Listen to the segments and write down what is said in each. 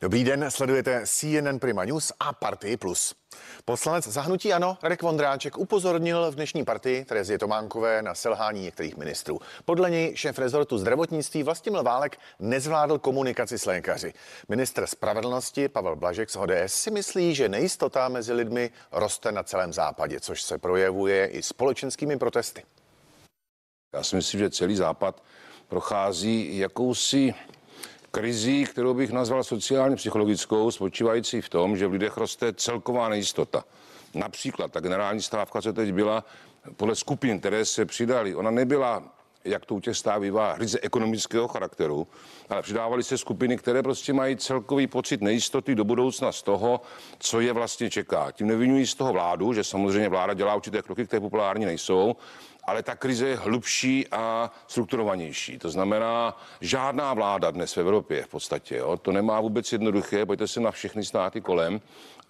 Dobrý den, sledujete CNN Prima News a Partii Plus. Poslanec zahnutí Ano, Radek Vondráček, upozornil v dnešní partii Terezie Tománkové na selhání některých ministrů. Podle něj šéf rezortu zdravotnictví Vlastimil Válek nezvládl komunikaci s lékaři. Ministr spravedlnosti Pavel Blažek z ODS si myslí, že nejistota mezi lidmi roste na celém západě, což se projevuje i společenskými protesty. Já si myslím, že celý západ prochází jakousi krizí, kterou bych nazval sociálně psychologickou, spočívající v tom, že v lidech roste celková nejistota. Například ta generální stávka, co teď byla, podle skupin, které se přidali, ona nebyla jak to u těch stát bývá, ryze ekonomického charakteru, ale přidávaly se skupiny, které prostě mají celkový pocit nejistoty do budoucna z toho, co je vlastně čeká. Tím nevinují z toho vládu, že samozřejmě vláda dělá určité kroky, které populární nejsou, ale ta krize je hlubší a strukturovanější. To znamená, žádná vláda dnes v Evropě v podstatě, jo, to nemá vůbec jednoduché, pojďte se na všechny státy kolem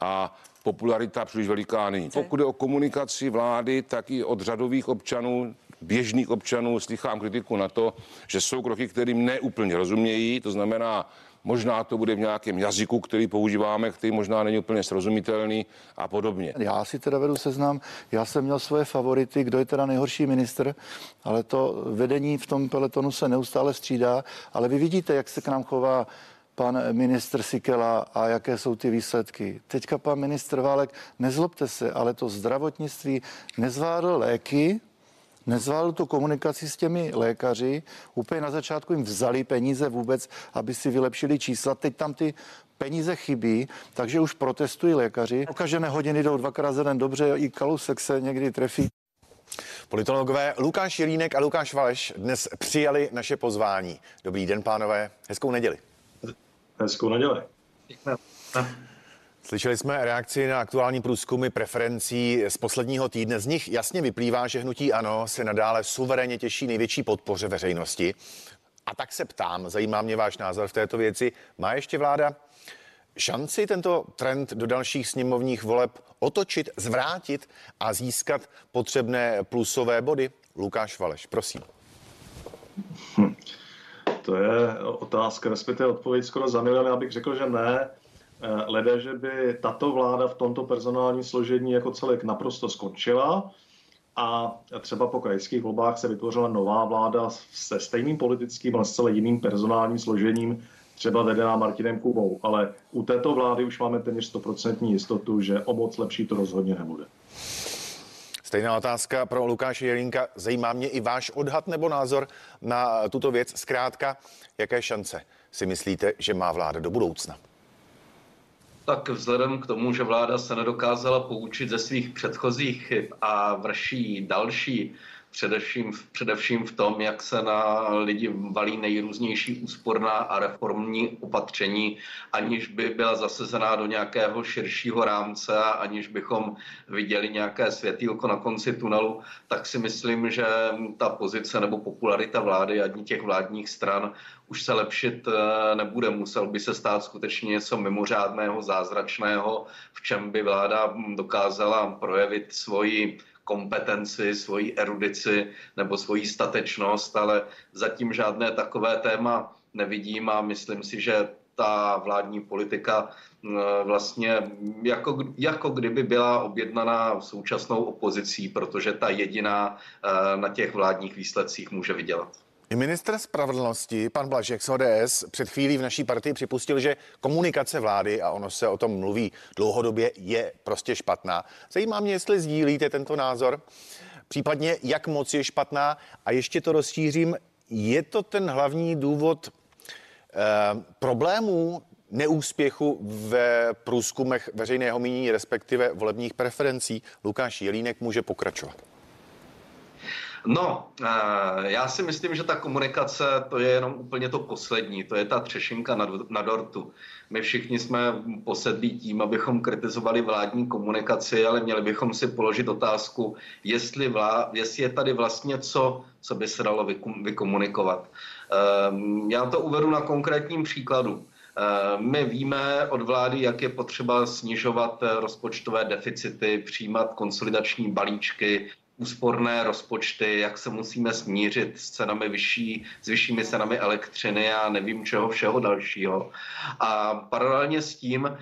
a popularita příliš veliká není. Pokud je o komunikaci vlády, tak i od řadových občanů, běžných občanů slychám kritiku na to, že jsou kroky, kterým neúplně rozumějí, to znamená, Možná to bude v nějakém jazyku, který používáme, který možná není úplně srozumitelný a podobně. Já si teda vedu seznam, já jsem měl svoje favority, kdo je teda nejhorší minister, ale to vedení v tom peletonu se neustále střídá, ale vy vidíte, jak se k nám chová pan ministr Sikela a jaké jsou ty výsledky. Teďka pan ministr Válek, nezlobte se, ale to zdravotnictví nezvládl léky, nezvládl tu komunikaci s těmi lékaři. Úplně na začátku jim vzali peníze vůbec, aby si vylepšili čísla. Teď tam ty peníze chybí, takže už protestují lékaři. Okažené hodiny jdou dvakrát za den dobře, i kalusek se někdy trefí. Politologové Lukáš Jelínek a Lukáš Valeš dnes přijali naše pozvání. Dobrý den, pánové, hezkou neděli. Hezkou neděli. Slyšeli jsme reakci na aktuální průzkumy preferencí z posledního týdne. Z nich jasně vyplývá, že hnutí ANO se nadále suverénně těší největší podpoře veřejnosti. A tak se ptám, zajímá mě váš názor v této věci. Má ještě vláda šanci tento trend do dalších sněmovních voleb otočit, zvrátit a získat potřebné plusové body? Lukáš Valeš, prosím. Hm. To je otázka, respektive odpověď skoro za milion. Já bych řekl, že ne. Eh, lede, že by tato vláda v tomto personálním složení jako celek naprosto skončila a třeba po krajských volbách se vytvořila nová vláda se stejným politickým, ale zcela jiným personálním složením, třeba vedená Martinem Kubou. Ale u této vlády už máme téměř 100% jistotu, že o moc lepší to rozhodně nebude. Stejná otázka pro Lukáše Jelínka. Zajímá mě i váš odhad nebo názor na tuto věc. Zkrátka, jaké šance si myslíte, že má vláda do budoucna? Tak vzhledem k tomu, že vláda se nedokázala poučit ze svých předchozích chyb a vrší další především, především v tom, jak se na lidi valí nejrůznější úsporná a reformní opatření, aniž by byla zasezená do nějakého širšího rámce a aniž bychom viděli nějaké světýlko na konci tunelu, tak si myslím, že ta pozice nebo popularita vlády ani těch vládních stran už se lepšit eh, nebude. Musel by se stát skutečně něco mimořádného, zázračného, v čem by vláda dokázala projevit svoji kompetenci, svoji erudici nebo svoji statečnost, ale zatím žádné takové téma nevidím a myslím si, že ta vládní politika vlastně jako, jako kdyby byla objednaná současnou opozicí, protože ta jediná eh, na těch vládních výsledcích může vydělat. Minister spravedlnosti, pan Blažek z ODS, před chvílí v naší partii připustil, že komunikace vlády, a ono se o tom mluví dlouhodobě, je prostě špatná. Zajímá mě, jestli sdílíte tento názor, případně jak moc je špatná a ještě to rozšířím, je to ten hlavní důvod eh, problémů neúspěchu ve průzkumech veřejného mínění, respektive volebních preferencí. Lukáš Jelínek může pokračovat. No, eh, já si myslím, že ta komunikace to je jenom úplně to poslední, to je ta třešinka na, na dortu. My všichni jsme posedlí tím, abychom kritizovali vládní komunikaci, ale měli bychom si položit otázku, jestli, vlá, jestli je tady vlastně co, co by se dalo vykomunikovat. Ehm, já to uvedu na konkrétním příkladu. Ehm, my víme od vlády, jak je potřeba snižovat rozpočtové deficity, přijímat konsolidační balíčky, úsporné rozpočty, jak se musíme smířit s cenami vyšší, s vyššími cenami elektřiny a nevím čeho všeho dalšího. A paralelně s tím e,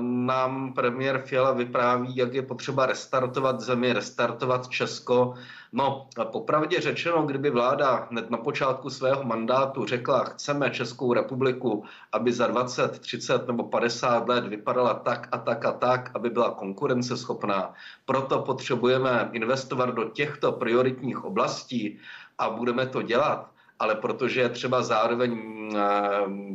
nám premiér Fiala vypráví, jak je potřeba restartovat zemi, restartovat Česko. No, popravdě řečeno, kdyby vláda hned na počátku svého mandátu řekla, chceme Českou republiku, aby za 20, 30 nebo 50 let vypadala tak a tak a tak, aby byla konkurenceschopná. Proto potřebujeme investovat do těchto prioritních oblastí a budeme to dělat, ale protože je třeba zároveň eh,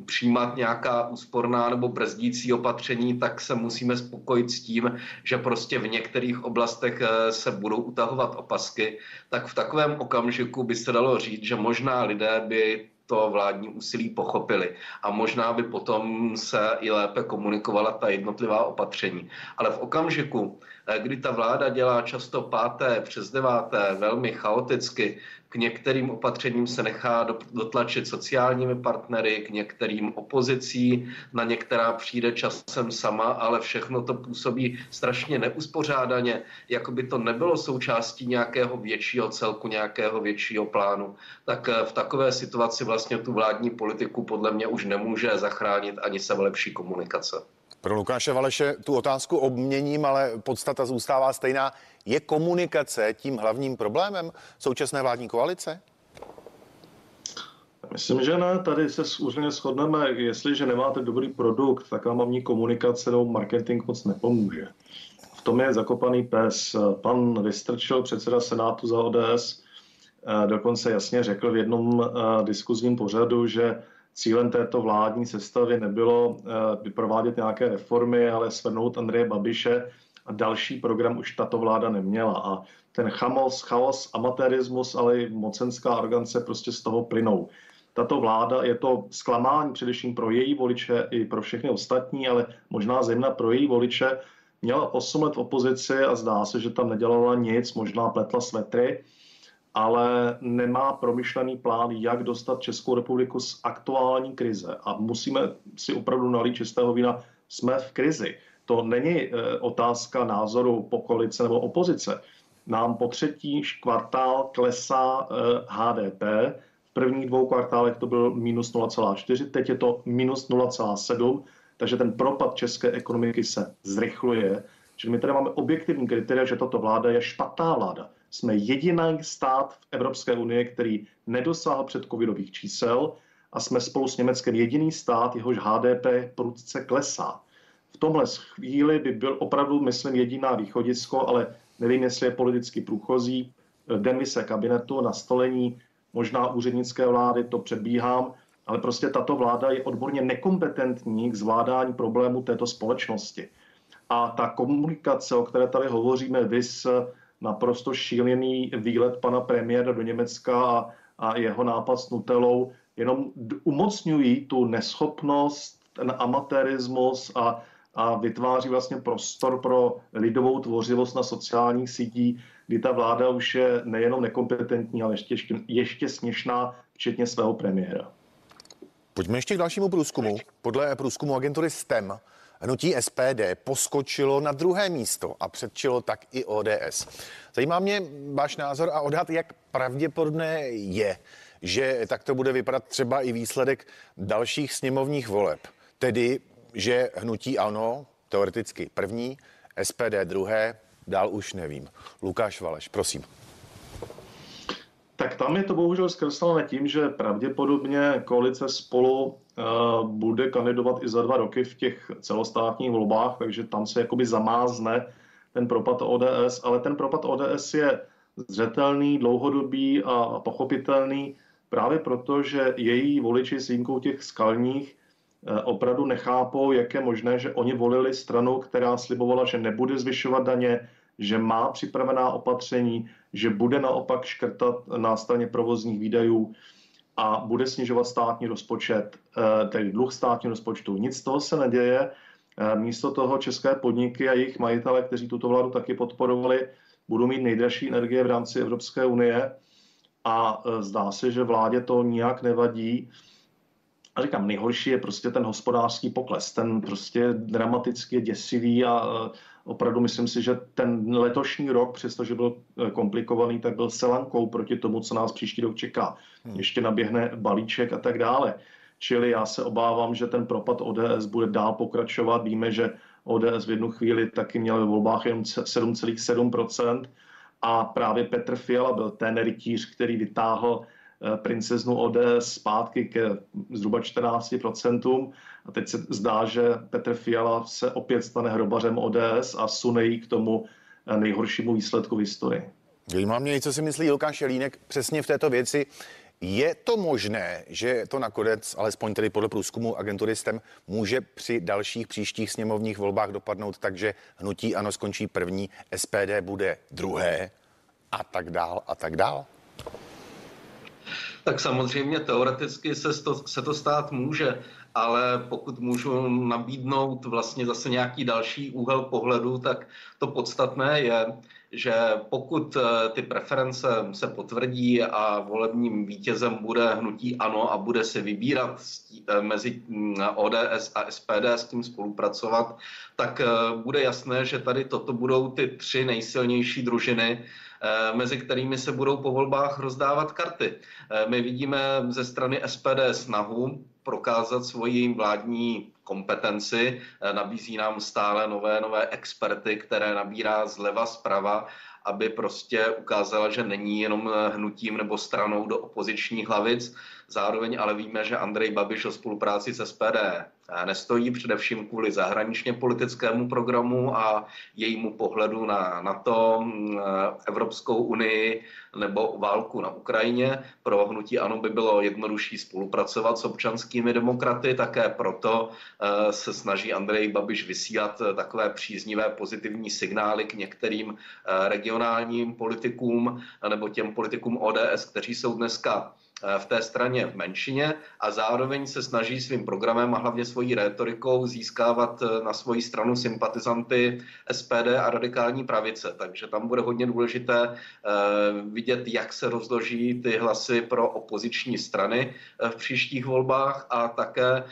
přijímat nějaká úsporná nebo brzdící opatření, tak se musíme spokojit s tím, že prostě v některých oblastech eh, se budou utahovat opasky, tak v takovém okamžiku by se dalo říct, že možná lidé by to vládní úsilí pochopili. A možná by potom se i lépe komunikovala ta jednotlivá opatření. Ale v okamžiku, eh, kdy ta vláda dělá často páté přes deváté velmi chaoticky, k některým opatřením se nechá dotlačit sociálními partnery, k některým opozicí, na některá přijde časem sama, ale všechno to působí strašně neuspořádaně, jako by to nebylo součástí nějakého většího celku, nějakého většího plánu. Tak eh, v takové situaci vlastně tu vládní politiku podle mě už nemůže zachránit ani se lepší komunikace. Pro Lukáše Valeše tu otázku obměním, ale podstata zůstává stejná. Je komunikace tím hlavním problémem současné vládní koalice? Myslím, že ne. Tady se úplně shodneme. Jestliže nemáte dobrý produkt, tak vám ani komunikace nebo marketing moc nepomůže. V tom je zakopaný pes. Pan Vystrčil, předseda Senátu za ODS, eh, dokonce jasně řekl v jednom eh, diskuzním pořadu, že cílem této vládní sestavy nebylo eh, provádět nějaké reformy, ale svrnout Andreje Babiše a další program už tato vláda neměla. A ten chamos, chaos, amatérismus, ale i mocenská arogance prostě z toho plynou. Tato vláda je to zklamání především pro její voliče i pro všechny ostatní, ale možná zejména pro její voliče. Měla 8 let v opozici a zdá se, že tam nedělala nic, možná pletla svetry ale nemá promyšlený plán, jak dostat Českou republiku z aktuální krize. A musíme si opravdu nalít čistého vína, jsme v krizi. To není e, otázka názoru po koalice nebo opozice. Nám po třetí kvartál klesá HDP. V prvních dvou kvartálech to byl minus 0,4, teď je to minus 0,7, takže ten propad české ekonomiky se zrychluje. Čili my tady máme objektivní kritéria, že tato vláda je špatná vláda jsme jediný stát v Evropské unii, který nedosáhl před covidových čísel a jsme spolu s Německem jediný stát, jehož HDP prudce klesá. V tomhle chvíli by byl opravdu, myslím, jediná východisko, ale nevím, jestli je politicky průchozí, demise kabinetu, nastolení možná úřednické vlády, to předbíhám, ale prostě tato vláda je odborně nekompetentní k zvládání problému této společnosti. A ta komunikace, o které tady hovoříme, vys naprosto šílený výlet pana premiéra do Německa a, a jeho nápad s Nutelou jenom umocňují tu neschopnost, ten amatérismus a, a vytváří vlastně prostor pro lidovou tvořivost na sociálních sítích, kdy ta vláda už je nejenom nekompetentní, ale ještě, ještě směšná, včetně svého premiéra. Pojďme ještě k dalšímu průzkumu. Podle průzkumu agentury STEM hnutí SPD poskočilo na druhé místo a předčilo tak i ODS. Zajímá mě váš názor a odhad, jak pravděpodobné je, že takto bude vypadat třeba i výsledek dalších sněmovních voleb. Tedy, že hnutí ano, teoreticky první, SPD druhé, dál už nevím. Lukáš Valeš, prosím. Tak tam je to bohužel zkreslené tím, že pravděpodobně koalice spolu uh, bude kandidovat i za dva roky v těch celostátních volbách, takže tam se jakoby zamázne ten propad ODS, ale ten propad ODS je zřetelný, dlouhodobý a pochopitelný právě proto, že její voliči s výjimkou těch skalních opravdu nechápou, jak je možné, že oni volili stranu, která slibovala, že nebude zvyšovat daně, že má připravená opatření, že bude naopak škrtat na straně provozních výdajů a bude snižovat státní rozpočet, eh, tedy dluh státního rozpočtu. Nic z toho se neděje. Eh, místo toho české podniky a jejich majitele, kteří tuto vládu taky podporovali, budou mít nejdražší energie v rámci Evropské unie a eh, zdá se, že vládě to nijak nevadí. A říkám, nejhorší je prostě ten hospodářský pokles. Ten prostě dramaticky děsivý a opravdu myslím si, že ten letošní rok, přestože byl komplikovaný, tak byl selankou proti tomu, co nás příští rok čeká. Hmm. Ještě naběhne balíček a tak dále. Čili já se obávám, že ten propad ODS bude dál pokračovat. Víme, že ODS v jednu chvíli taky měl ve volbách jenom 7,7% a právě Petr Fiala byl ten rytíř, který vytáhl princeznu ODS zpátky ke zhruba 14%. A teď se zdá, že Petr Fiala se opět stane hrobařem ODS a sune k tomu eh, nejhoršímu výsledku v historii. Zajímá mě, co si myslí Lukáš Jelínek přesně v této věci. Je to možné, že to nakonec, alespoň tedy podle průzkumu agentury STEM, může při dalších příštích sněmovních volbách dopadnout tak, že hnutí ano skončí první, SPD bude druhé a tak dál a tak dál? Tak samozřejmě teoreticky se to, se to stát může, ale pokud můžu nabídnout vlastně zase nějaký další úhel pohledu, tak to podstatné je, že pokud eh, ty preference se potvrdí a volebním vítězem bude hnutí ANO a bude se vybírat eh, mezi mm, ODS a SPD s tím spolupracovat, tak eh, bude jasné, že tady toto budou ty tři nejsilnější družiny, mezi kterými se budou po volbách rozdávat karty. My vidíme ze strany SPD snahu prokázat svoji vládní kompetenci, eh, nabízí nám stále nové, nové experty, které nabírá zleva zprava, aby prostě ukázala, že není jenom eh, hnutím nebo stranou do opozičních hlavic. Zároveň ale víme, že Andrej Babiš o spolupráci s SPD nestojí především kvůli zahraničně politickému programu a jejímu pohledu na NATO, Evropskou unii nebo válku na Ukrajině. Pro hnutí ANO by bylo jednodušší spolupracovat s občanskými demokraty, také proto e, se snaží Andrej Babiš vysílat takové příznivé pozitivní signály k některým e, regionálním politikům nebo těm politikům ODS, kteří jsou dneska v té straně v menšině a zároveň se snaží svým programem a hlavně svojí rétorikou získávat eh, na svoji stranu sympatizanty SPD a radikální pravice. Takže tam bude hodně důležité eh, vidět, jak se rozloží ty hlasy pro opoziční strany v příštích volbách a také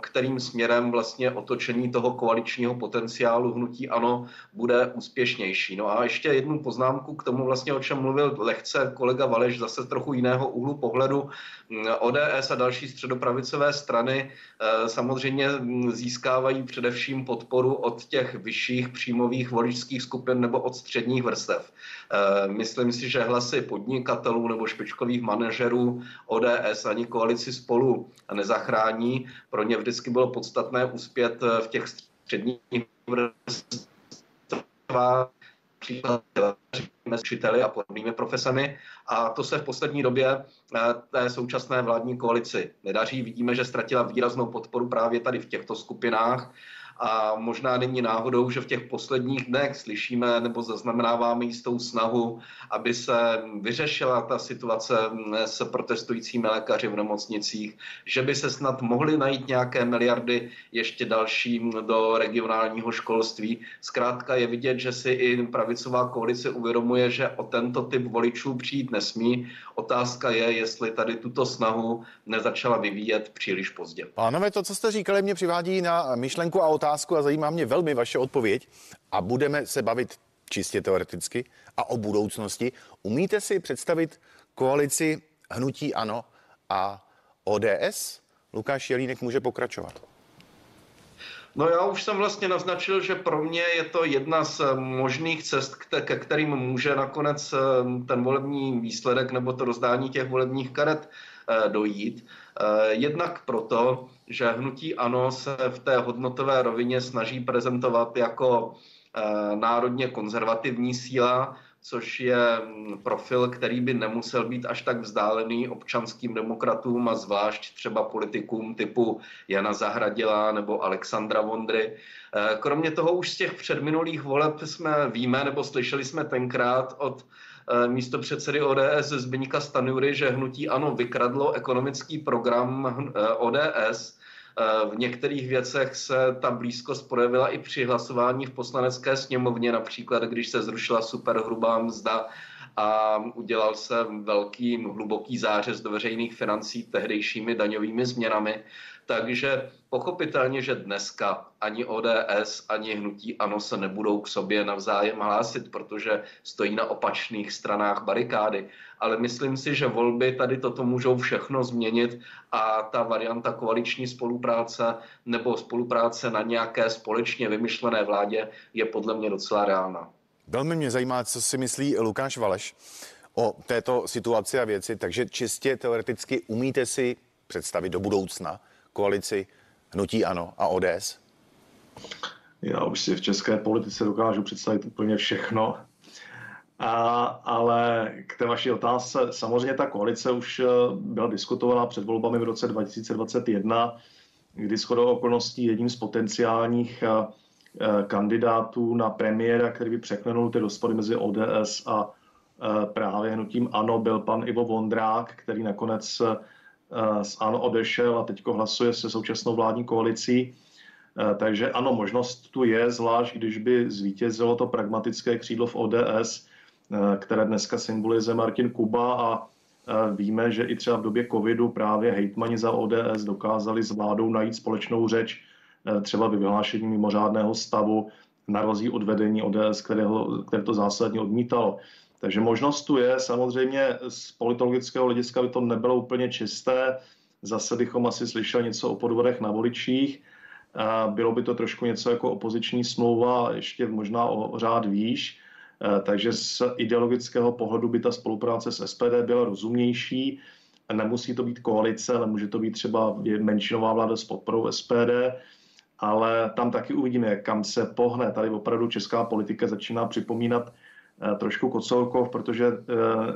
kterým směrem vlastně otočení toho koaličního potenciálu hnutí ANO bude úspěšnější. No a ještě jednu poznámku k tomu vlastně, o čem mluvil lehce kolega Valeš, zase trochu jiného úhlu pohledu pohledu mm, ODS a další středopravicové strany eh, samozřejmě mm, získávají především podporu od těch vyšších příjmových voličských skupin nebo od středních vrstev. Eh, myslím si, že hlasy podnikatelů nebo špičkových manažerů ODS ani koalici spolu nezachrání. Pro ně vždycky bylo podstatné uspět eh, v těch středních vrstvách příklad s učiteli a podobnými profesemi. A to se v poslední době eh, té současné vládní koalici nedaří. Vidíme, že ztratila výraznou podporu právě tady v těchto skupinách a možná není náhodou, že v těch posledních dnech slyšíme nebo zaznamenáváme jistou snahu, aby se vyřešila ta situace s protestujícími lékaři v nemocnicích, že by se snad mohly najít nějaké miliardy ještě dalším do regionálního školství. Zkrátka je vidět, že si i pravicová koalice uvědomuje, že o tento typ voličů přijít nesmí. Otázka je, jestli tady tuto snahu nezačala vyvíjet příliš pozdě. Pánové, to, co jste říkali, mě přivádí na myšlenku a otázku otázku a zajímá mě velmi vaše odpověď a budeme se bavit čistě teoreticky a o budoucnosti. Umíte si představit koalici Hnutí Ano a ODS? Lukáš Jelínek může pokračovat. No já už jsem vlastně naznačil, že pro mě je to jedna z možných cest, ke kterým může nakonec eh, ten volební výsledek nebo to rozdání těch volebních karet eh, dojít. Eh, jednak proto, že hnutí ANO se v té hodnotové rovině snaží prezentovat jako eh, národně konzervativní síla, což je mm, profil, který by nemusel být až tak vzdálený občanským demokratům a zvlášť třeba politikům typu Jana Zahradila nebo Alexandra Vondry. Eh, kromě toho už z těch předminulých voleb jsme víme nebo slyšeli jsme tenkrát od místo předsedy ODS Zbyňka Stanury, že hnutí ano vykradlo ekonomický program eh, ODS. Eh, v některých věcech se ta blízkost projevila i při hlasování v poslanecké sněmovně, například když se zrušila superhrubá mzda a udělal se velký hluboký zářez do veřejných financí tehdejšími daňovými změnami. Takže pochopitelně, že dneska ani ODS, ani hnutí ANO se nebudou k sobě navzájem hlásit, protože stojí na opačných stranách barikády. Ale myslím si, že volby tady toto můžou všechno změnit a ta varianta koaliční spolupráce nebo spolupráce na nějaké společně vymyšlené vládě je podle mě docela reálná. Velmi mě zajímá, co si myslí Lukáš Valeš o této situaci a věci, takže čistě teoreticky umíte si představit do budoucna koalici Hnutí Ano a ODS? Já už si v české politice dokážu představit úplně všechno. A, ale k té vaší otázce, samozřejmě ta koalice už eh, byla diskutovaná před volbami v roce 2021, kdy shodou okolností jedním z potenciálních eh, eh, kandidátů na premiéra, který by překlenul ty rozpory mezi ODS a právě hnutím ANO, byl pan Ivo Vondrák, který nakonec z ANO odešel a teď hlasuje se současnou vládní koalicí. Takže ano, možnost tu je, zvlášť když by zvítězilo to pragmatické křídlo v ODS, které dneska symbolizuje Martin Kuba a víme, že i třeba v době covidu právě hejtmani za ODS dokázali s vládou najít společnou řeč, třeba by vyhlášení mimořádného stavu, na rozdíl od vedení ODS, které to zásadně odmítalo. Takže možnost tu je, samozřejmě z politologického hlediska by to nebylo úplně čisté, zase bychom asi slyšeli něco o podvodech na voličích, bylo by to trošku něco jako opoziční smlouva, ještě možná o řád výš, takže z ideologického pohledu by ta spolupráce s SPD byla rozumnější, nemusí to být koalice, ale může to být třeba menšinová vláda s podporou SPD, ale tam taky uvidíme, kam se pohne. Tady opravdu česká politika začíná připomínat trošku Kocolkov, protože eh,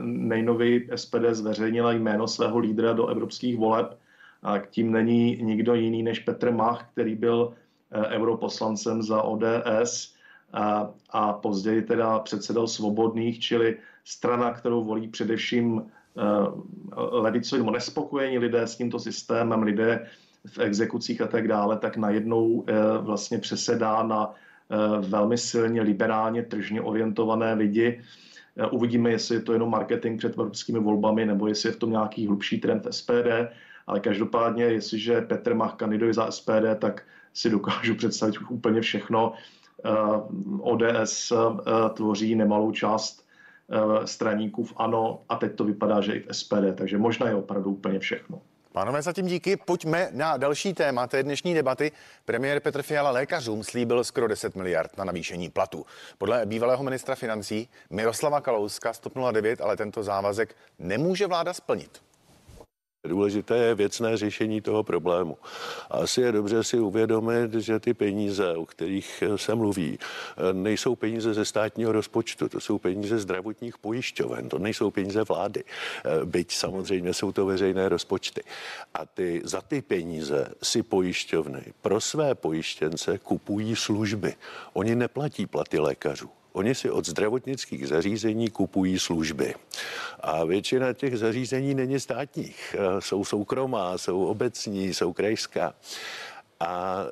nejnověji SPD zveřejnila jméno svého lídra do evropských voleb a tím není nikdo jiný než Petr Mach, který byl eh, europoslancem za ODS a, a později teda předsedal Svobodných, čili strana, kterou volí především levicoví nebo nespokojení lidé s tímto systémem, lidé v exekucích a tak dále, tak najednou vlastně přesedá na Eh, velmi silně liberálně tržně orientované lidi. Eh, uvidíme, jestli je to jenom marketing před evropskými volbami, nebo jestli je v tom nějaký hlubší trend SPD, ale každopádně, jestliže Petr Mach kandiduje za SPD, tak si dokážu představit úplně všechno. Eh, ODS tvoří nemalou část straníků v ANO a teď to vypadá, že i v SPD, takže možná je opravdu úplně všechno. Pánové, zatím díky. Pojďme na další téma té dnešní debaty. Premiér Petr Fiala lékařům slíbil skoro 10 miliard na navýšení platu. Podle bývalého ministra financí Miroslava Kalouska 109 ale tento závazek nemůže vláda splnit. Důležité je věcné řešení toho problému. A asi je dobře si uvědomit, že ty peníze, o kterých se mluví, nejsou peníze ze státního rozpočtu, to jsou peníze zdravotních pojišťoven, to nejsou peníze vlády. Byť samozřejmě jsou to veřejné rozpočty. A ty, za ty peníze si pojišťovny pro své pojištěnce kupují služby. Oni neplatí platy lékařů. Oni si od zdravotnických zařízení kupují služby. A většina těch zařízení není státních. Eh, jsou soukromá, jsou obecní, jsou krajská. A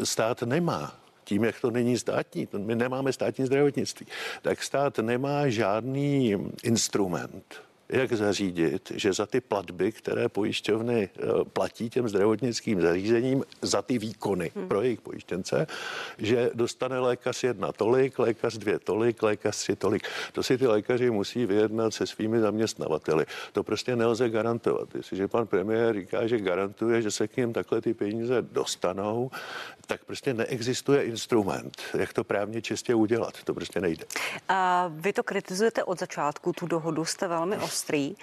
eh, stát nemá tím, jak to není státní, my nemáme státní zdravotnictví, tak stát nemá žádný instrument, jak zařídit, že za ty platby, které pojišťovny eh, platí těm zdravotnickým zařízením za ty výkony hmm. pro jejich pojištěnce, že dostane lékař jedna tolik, lékař dvě tolik, lékař tři tolik. To si ty lékaři musí vyjednat se svými zaměstnavateli. To prostě nelze garantovat. Jestliže pan premiér říká, že garantuje, že se k ním takhle ty peníze dostanou, tak prostě neexistuje instrument, jak to právně čistě udělat. To prostě nejde. A vy to kritizujete od začátku, tu dohodu jste velmi ostrý.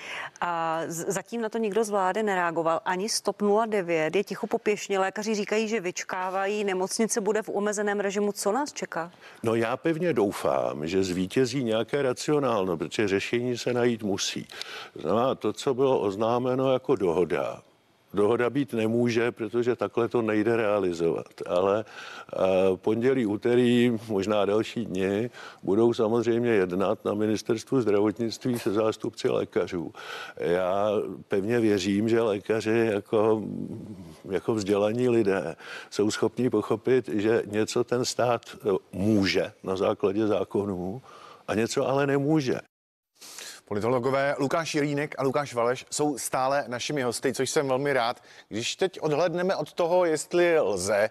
A zatím na to nikdo z vlády nereagoval. Ani Stop 09 je ticho popěšně. Lékaři říkají, že vyčkávají, nemocnice bude v omezeném režimu. Co nás čeká? No já pevně doufám, že zvítězí nějaké racionálno, protože řešení se najít musí. Znamená to, co bylo oznámeno jako dohoda, dohoda být nemůže, protože takhle to nejde realizovat. Ale eh, pondělí, úterý, možná další dny budou samozřejmě jednat na ministerstvu zdravotnictví se zástupci lékařů. Já pevně věřím, že lékaři jako, jako vzdělaní lidé jsou schopni pochopit, že něco ten stát eh, může na základě zákonů a něco ale nemůže. Politologové Lukáš Jelínek a Lukáš Valeš jsou stále našimi hosty, což jsem velmi rád. Když teď odhledneme od toho, jestli lze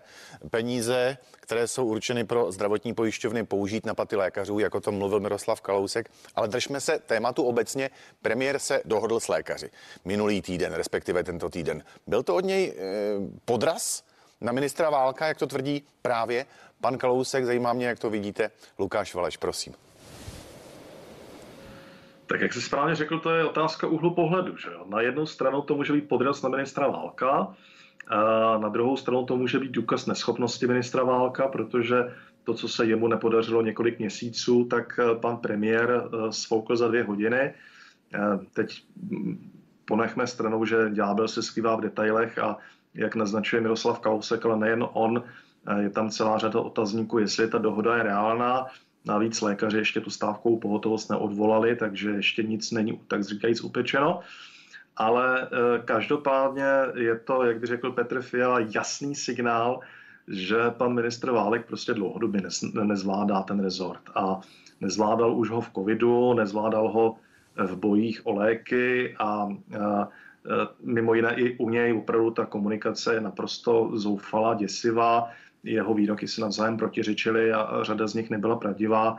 peníze, které jsou určeny pro zdravotní pojišťovny, použít na paty lékařů, jako to mluvil Miroslav Kalousek, ale držme se tématu obecně. Premiér se dohodl s lékaři minulý týden, respektive tento týden. Byl to od něj eh, podraz na ministra Válka, jak to tvrdí právě pan Kalousek? Zajímá mě, jak to vidíte. Lukáš Valeš, prosím. Tak jak jsi správně řekl, to je otázka úhlu pohledu. Že jo? Na jednu stranu to může být podraz na ministra Válka, a na druhou stranu to může být důkaz neschopnosti ministra Válka, protože to, co se jemu nepodařilo několik měsíců, tak eh, pan premiér eh, svoukl za dvě hodiny. Eh, teď hm, ponechme stranou, že ďábel se skrývá v detailech a jak naznačuje Miroslav Kalousek, ale nejen on, je tam celá řada otazníků, jestli ta dohoda je reálná. Navíc lékaři ještě tu stávkovou pohotovost neodvolali, takže ještě nic není tak říkajíc upečeno. Ale e, každopádně je to, jak by řekl Petr Fiala, jasný signál, že pan ministr Válek prostě dlouhodobě nezvládá ten rezort. A nezvládal už ho v covidu, nezvládal ho v bojích o léky a, a mimo jiné i u něj opravdu ta komunikace je naprosto zoufalá, děsivá jeho výroky si navzájem protiřečily a řada z nich nebyla pravdivá,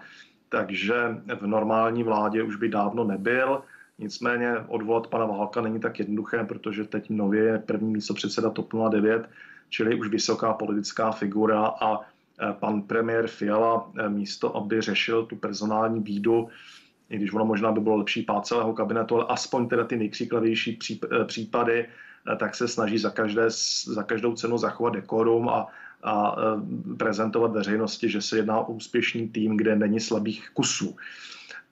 takže v normální vládě už by dávno nebyl. Nicméně odvolat pana Válka není tak jednoduché, protože teď nově je první místo předseda TOP 09, čili už vysoká politická figura a e, pan premiér Fiala e, místo, aby řešil tu personální bídu, i když ono možná by bylo lepší pát celého kabinetu, ale aspoň teda ty nejkříklavější e, případy, tak se snaží za, každé, za každou cenu zachovat dekorum a a e, prezentovat veřejnosti, že se jedná o úspěšný tým, kde není slabých kusů.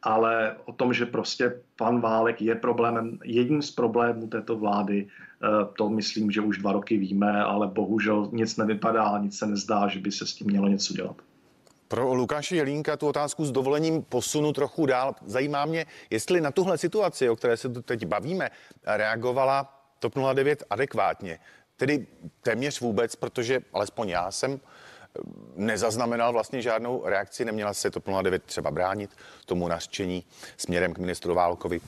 Ale o tom, že prostě pan Válek je problémem, jedním z problémů této vlády, e, to myslím, že už dva roky víme, ale bohužel nic nevypadá, nic se nezdá, že by se s tím mělo něco dělat. Pro Lukáše Jelínka tu otázku s dovolením posunu trochu dál. Zajímá mě, jestli na tuhle situaci, o které se tu teď bavíme, reagovala TOP 09 adekvátně. Tedy téměř vůbec, protože alespoň já jsem eh, nezaznamenal vlastně žádnou reakci, neměla se to 09 třeba bránit tomu nařčení směrem k ministru Válkovi.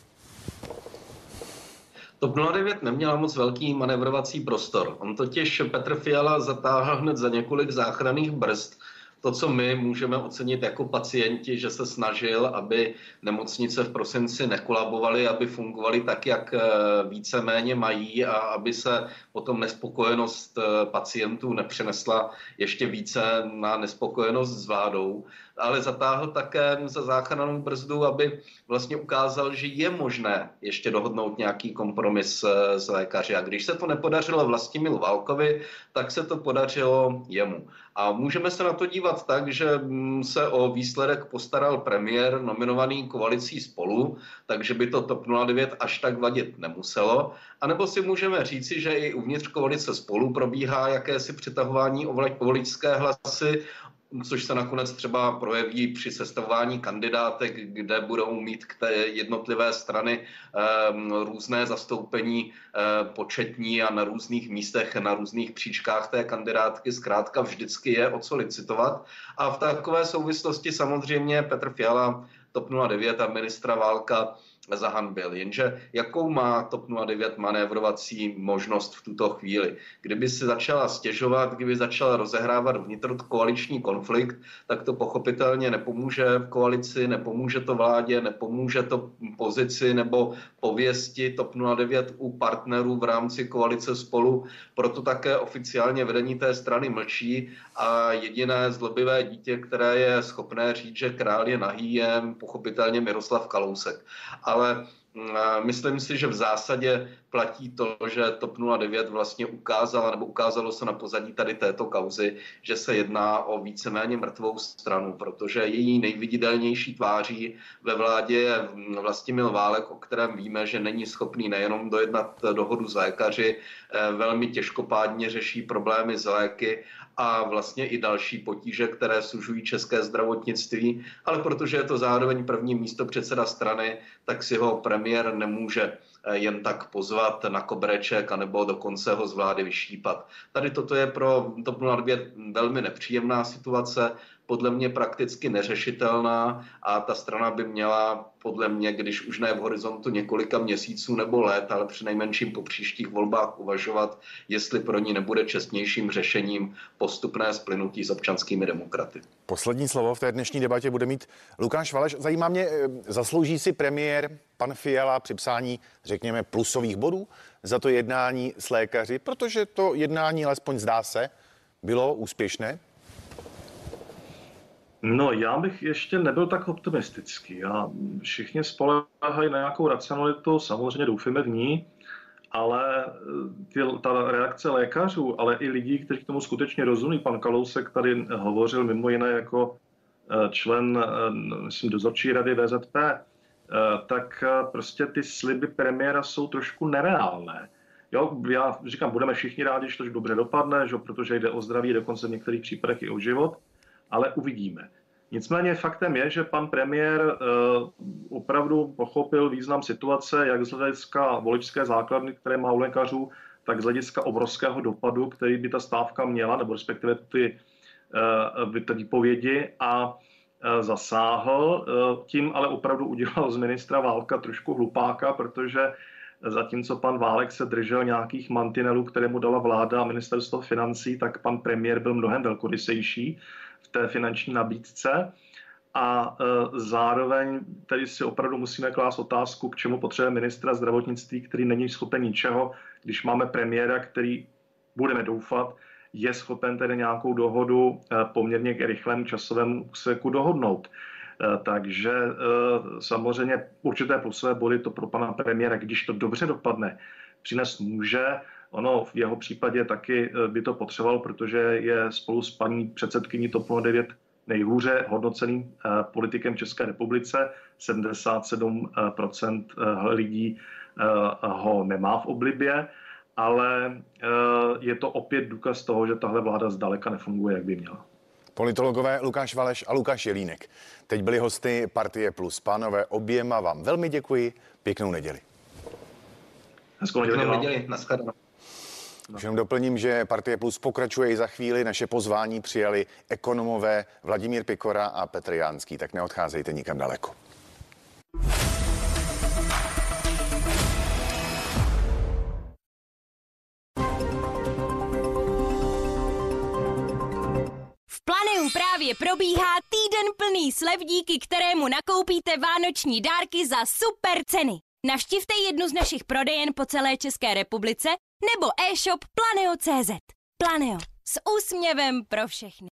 TOP 09 neměla moc velký manevrovací prostor. On totiž Petr Fiala zatáhl hned za několik záchranných brzd, to, co my můžeme ocenit jako pacienti, že se snažil, aby nemocnice v prosinci nekolabovaly, aby fungovaly tak, jak eh, víceméně mají a aby se potom nespokojenost eh, pacientů nepřenesla ještě více na nespokojenost s vládou, ale zatáhl také za záchrannou brzdu, aby vlastně ukázal, že je možné ještě dohodnout nějaký kompromis eh, s lékaři. A když se to nepodařilo Vlastimilu Válkovi, tak se to podařilo jemu. A můžeme se na to dívat tak, že mm, se o výsledek postaral premiér nominovaný koalicí spolu, takže by to TOP 09 až tak vadit nemuselo. A nebo si můžeme říci, že i uvnitř koalice spolu probíhá jakési přitahování o voličské hlasy, což se nakonec třeba projeví při sestavování kandidátek, kde budou mít k té jednotlivé strany um, různé zastoupení um, početní a na různých místech, na různých příčkách té kandidátky. Zkrátka vždycky je o co licitovat. A v takové souvislosti samozřejmě Petr Fiala, TOP 09 a ministra Válka zahanbil. Jenže jakou má TOP 09 manévrovací možnost v tuto chvíli? Kdyby se začala stěžovat, kdyby začala rozehrávat vnitrokoaliční konflikt, tak to pochopitelně nepomůže v koalici, nepomůže to vládě, nepomůže to pozici nebo pověsti TOP 09 u partnerů v rámci koalice spolu. Proto také oficiálně vedení té strany mlčí a jediné zlobivé dítě, které je schopné říct, že král je nahý, je pochopitelně Miroslav Kalousek. Ale mm, myslím si, že v zásadě platí to, že TOP 09 vlastně ukázala, nebo ukázalo se na pozadí tady této kauzy, že se jedná o víceméně mrtvou stranu, protože její nejviditelnější tváří ve vládě je Vlastimil Válek, o kterém víme, že není schopný nejenom dojednat dohodu s lékaři, eh, velmi těžkopádně řeší problémy s léky a vlastně i další potíže, které sužují české zdravotnictví, ale protože je to zároveň první místo předseda strany, tak si ho premiér nemůže jen tak pozvat na kobereček anebo dokonce ho z vlády vyšípat. Tady toto je pro TOP 09 velmi nepříjemná situace, podle mě prakticky neřešitelná a ta strana by měla podle mě, když už ne v horizontu několika měsíců nebo let, ale při nejmenším po příštích volbách uvažovat, jestli pro ní nebude čestnějším řešením postupné splynutí s občanskými demokraty. Poslední slovo v té dnešní debatě bude mít Lukáš Valeš. Zajímá mě, eh, zaslouží si premiér pan Fiala připsání, řekněme, plusových bodů za to jednání s lékaři, protože to jednání, alespoň zdá se, bylo úspěšné? No, já bych ještě nebyl tak optimistický. Já, všichni spolehají na nějakou racionalitu, samozřejmě doufíme v ní, ale eh, ty, ta reakce lékařů, ale i lidí, kteří k tomu skutečně rozumí, pan Kalousek tady hovořil mimo jiné jako eh, člen, eh, myslím, dozorčí rady VZP, tak prostě ty sliby premiéra jsou trošku nereálné. Jo, já říkám, budeme všichni rádi, že to dobře dopadne, že, protože jde o zdraví, dokonce v některých případech i o život ale uvidíme. Nicméně faktem je, že pan premiér uh, opravdu pochopil význam situace, jak z hlediska voličské základny, které má u lékařů, tak z hlediska obrovského dopadu, který by ta stávka měla, nebo respektive ty, uh, ty výpovědi a uh, zasáhl. Tím ale opravdu udělal z ministra Válka trošku hlupáka, protože zatímco pan Válek se držel nějakých mantinelů, které mu dala vláda a ministerstvo financí, tak pan premiér byl mnohem velkorysejší v té finanční nabídce. A e, zároveň tady si opravdu musíme klást otázku, k čemu potřebuje ministra zdravotnictví, který není schopen ničeho, když máme premiéra, který, budeme doufat, je schopen tedy nějakou dohodu e, poměrně k rychlému časovému úseku dohodnout. E, takže samozřejmě určité plusové body to pro pana premiéra, když to dobře dopadne, přines může. Ono v jeho případě taky eh, by to potřeboval, protože je spolu s paní předsedkyní TOP 09 nejhůře hodnoceným eh, politikem České republice. 77% eh, lidí ho nemá v oblibě, ale je to opět důkaz toho, že tahle vláda zdaleka nefunguje, jak by měla. Politologové Lukáš Valeš a Lukáš Jelínek. Teď byli hosty Partie Plus. Pánové, oběma vám velmi děkuji. Pěknou neděli. Hezkou neděli. neděli. Už jenom doplním, že Partie Plus pokračuje i za chvíli. Naše pozvání přijali ekonomové Vladimír Pikora a Petr Jánský, tak neodcházejte nikam daleko. Právě probíhá týden plný slev, díky kterému nakoupíte vánoční dárky za super ceny. Navštivte jednu z našich prodejen po celé České republice nebo e-shop planeo.cz. Planeo. S úsměvem pro všechny.